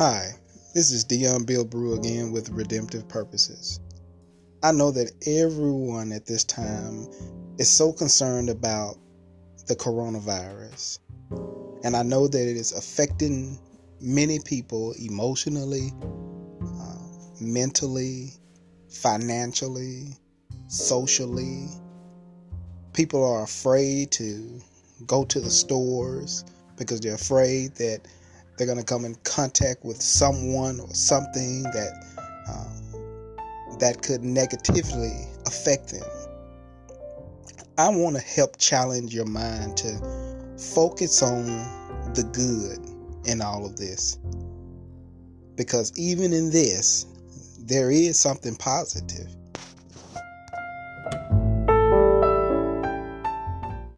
Hi, this is Dion Bill Brew again with Redemptive Purposes. I know that everyone at this time is so concerned about the coronavirus, and I know that it is affecting many people emotionally, uh, mentally, financially, socially. People are afraid to go to the stores because they're afraid that they're going to come in contact with someone or something that um, that could negatively affect them. I want to help challenge your mind to focus on the good in all of this. Because even in this, there is something positive.